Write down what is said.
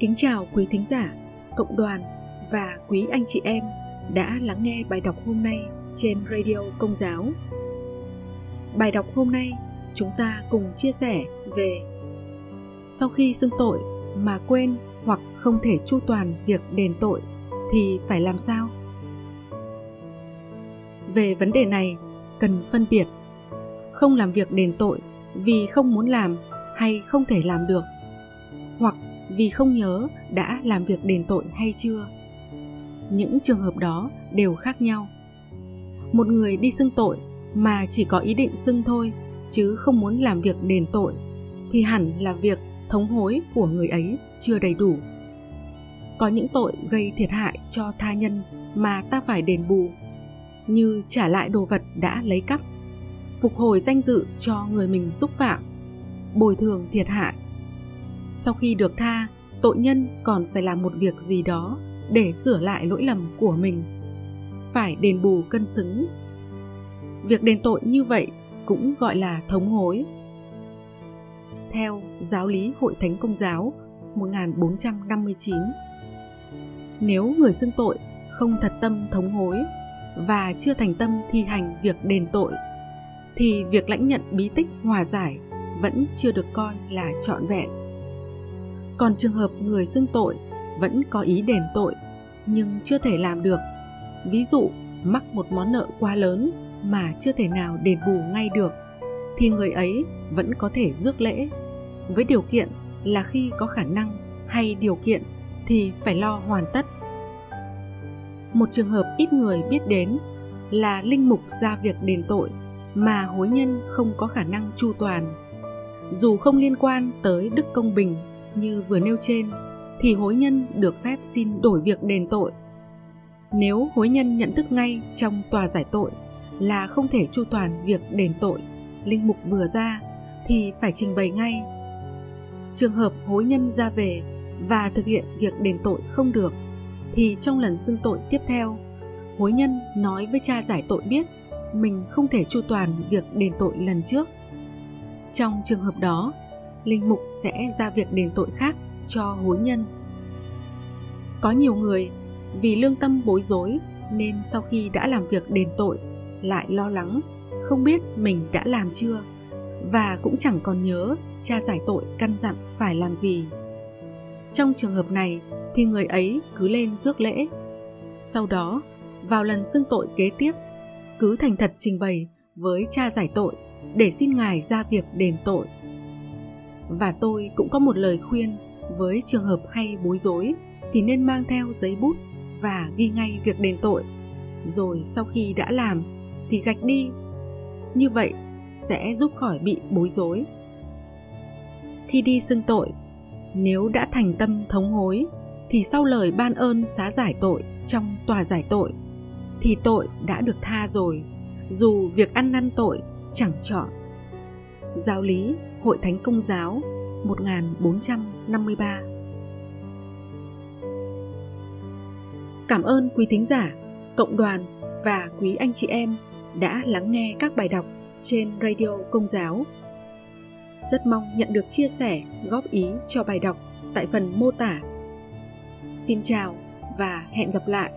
Kính chào quý thính giả, cộng đoàn và quý anh chị em đã lắng nghe bài đọc hôm nay trên Radio Công giáo. Bài đọc hôm nay chúng ta cùng chia sẻ về sau khi xưng tội mà quên hoặc không thể chu toàn việc đền tội thì phải làm sao? Về vấn đề này, cần phân biệt không làm việc đền tội vì không muốn làm hay không thể làm được hoặc vì không nhớ đã làm việc đền tội hay chưa. Những trường hợp đó đều khác nhau. Một người đi xưng tội mà chỉ có ý định xưng thôi, chứ không muốn làm việc đền tội, thì hẳn là việc thống hối của người ấy chưa đầy đủ. Có những tội gây thiệt hại cho tha nhân mà ta phải đền bù, như trả lại đồ vật đã lấy cắp, phục hồi danh dự cho người mình xúc phạm, bồi thường thiệt hại sau khi được tha, tội nhân còn phải làm một việc gì đó để sửa lại lỗi lầm của mình. Phải đền bù cân xứng. Việc đền tội như vậy cũng gọi là thống hối. Theo giáo lý hội thánh công giáo 1459 nếu người xưng tội không thật tâm thống hối và chưa thành tâm thi hành việc đền tội, thì việc lãnh nhận bí tích hòa giải vẫn chưa được coi là trọn vẹn còn trường hợp người xưng tội vẫn có ý đền tội, nhưng chưa thể làm được. Ví dụ, mắc một món nợ quá lớn mà chưa thể nào đền bù ngay được, thì người ấy vẫn có thể rước lễ. Với điều kiện là khi có khả năng hay điều kiện thì phải lo hoàn tất. Một trường hợp ít người biết đến là linh mục ra việc đền tội mà hối nhân không có khả năng chu toàn. Dù không liên quan tới đức công bình như vừa nêu trên, thì hối nhân được phép xin đổi việc đền tội. Nếu hối nhân nhận thức ngay trong tòa giải tội là không thể chu toàn việc đền tội, linh mục vừa ra, thì phải trình bày ngay. Trường hợp hối nhân ra về và thực hiện việc đền tội không được, thì trong lần xưng tội tiếp theo, hối nhân nói với cha giải tội biết mình không thể chu toàn việc đền tội lần trước. Trong trường hợp đó linh mục sẽ ra việc đền tội khác cho hối nhân. Có nhiều người vì lương tâm bối rối nên sau khi đã làm việc đền tội lại lo lắng, không biết mình đã làm chưa và cũng chẳng còn nhớ cha giải tội căn dặn phải làm gì. Trong trường hợp này thì người ấy cứ lên rước lễ. Sau đó, vào lần xưng tội kế tiếp, cứ thành thật trình bày với cha giải tội để xin ngài ra việc đền tội và tôi cũng có một lời khuyên với trường hợp hay bối rối thì nên mang theo giấy bút và ghi ngay việc đền tội. Rồi sau khi đã làm thì gạch đi. Như vậy sẽ giúp khỏi bị bối rối. Khi đi xưng tội, nếu đã thành tâm thống hối thì sau lời ban ơn xá giải tội trong tòa giải tội thì tội đã được tha rồi, dù việc ăn năn tội chẳng chọn. Giáo lý Hội Thánh Công giáo 1453 Cảm ơn quý thính giả, cộng đoàn và quý anh chị em đã lắng nghe các bài đọc trên Radio Công giáo. Rất mong nhận được chia sẻ, góp ý cho bài đọc tại phần mô tả. Xin chào và hẹn gặp lại.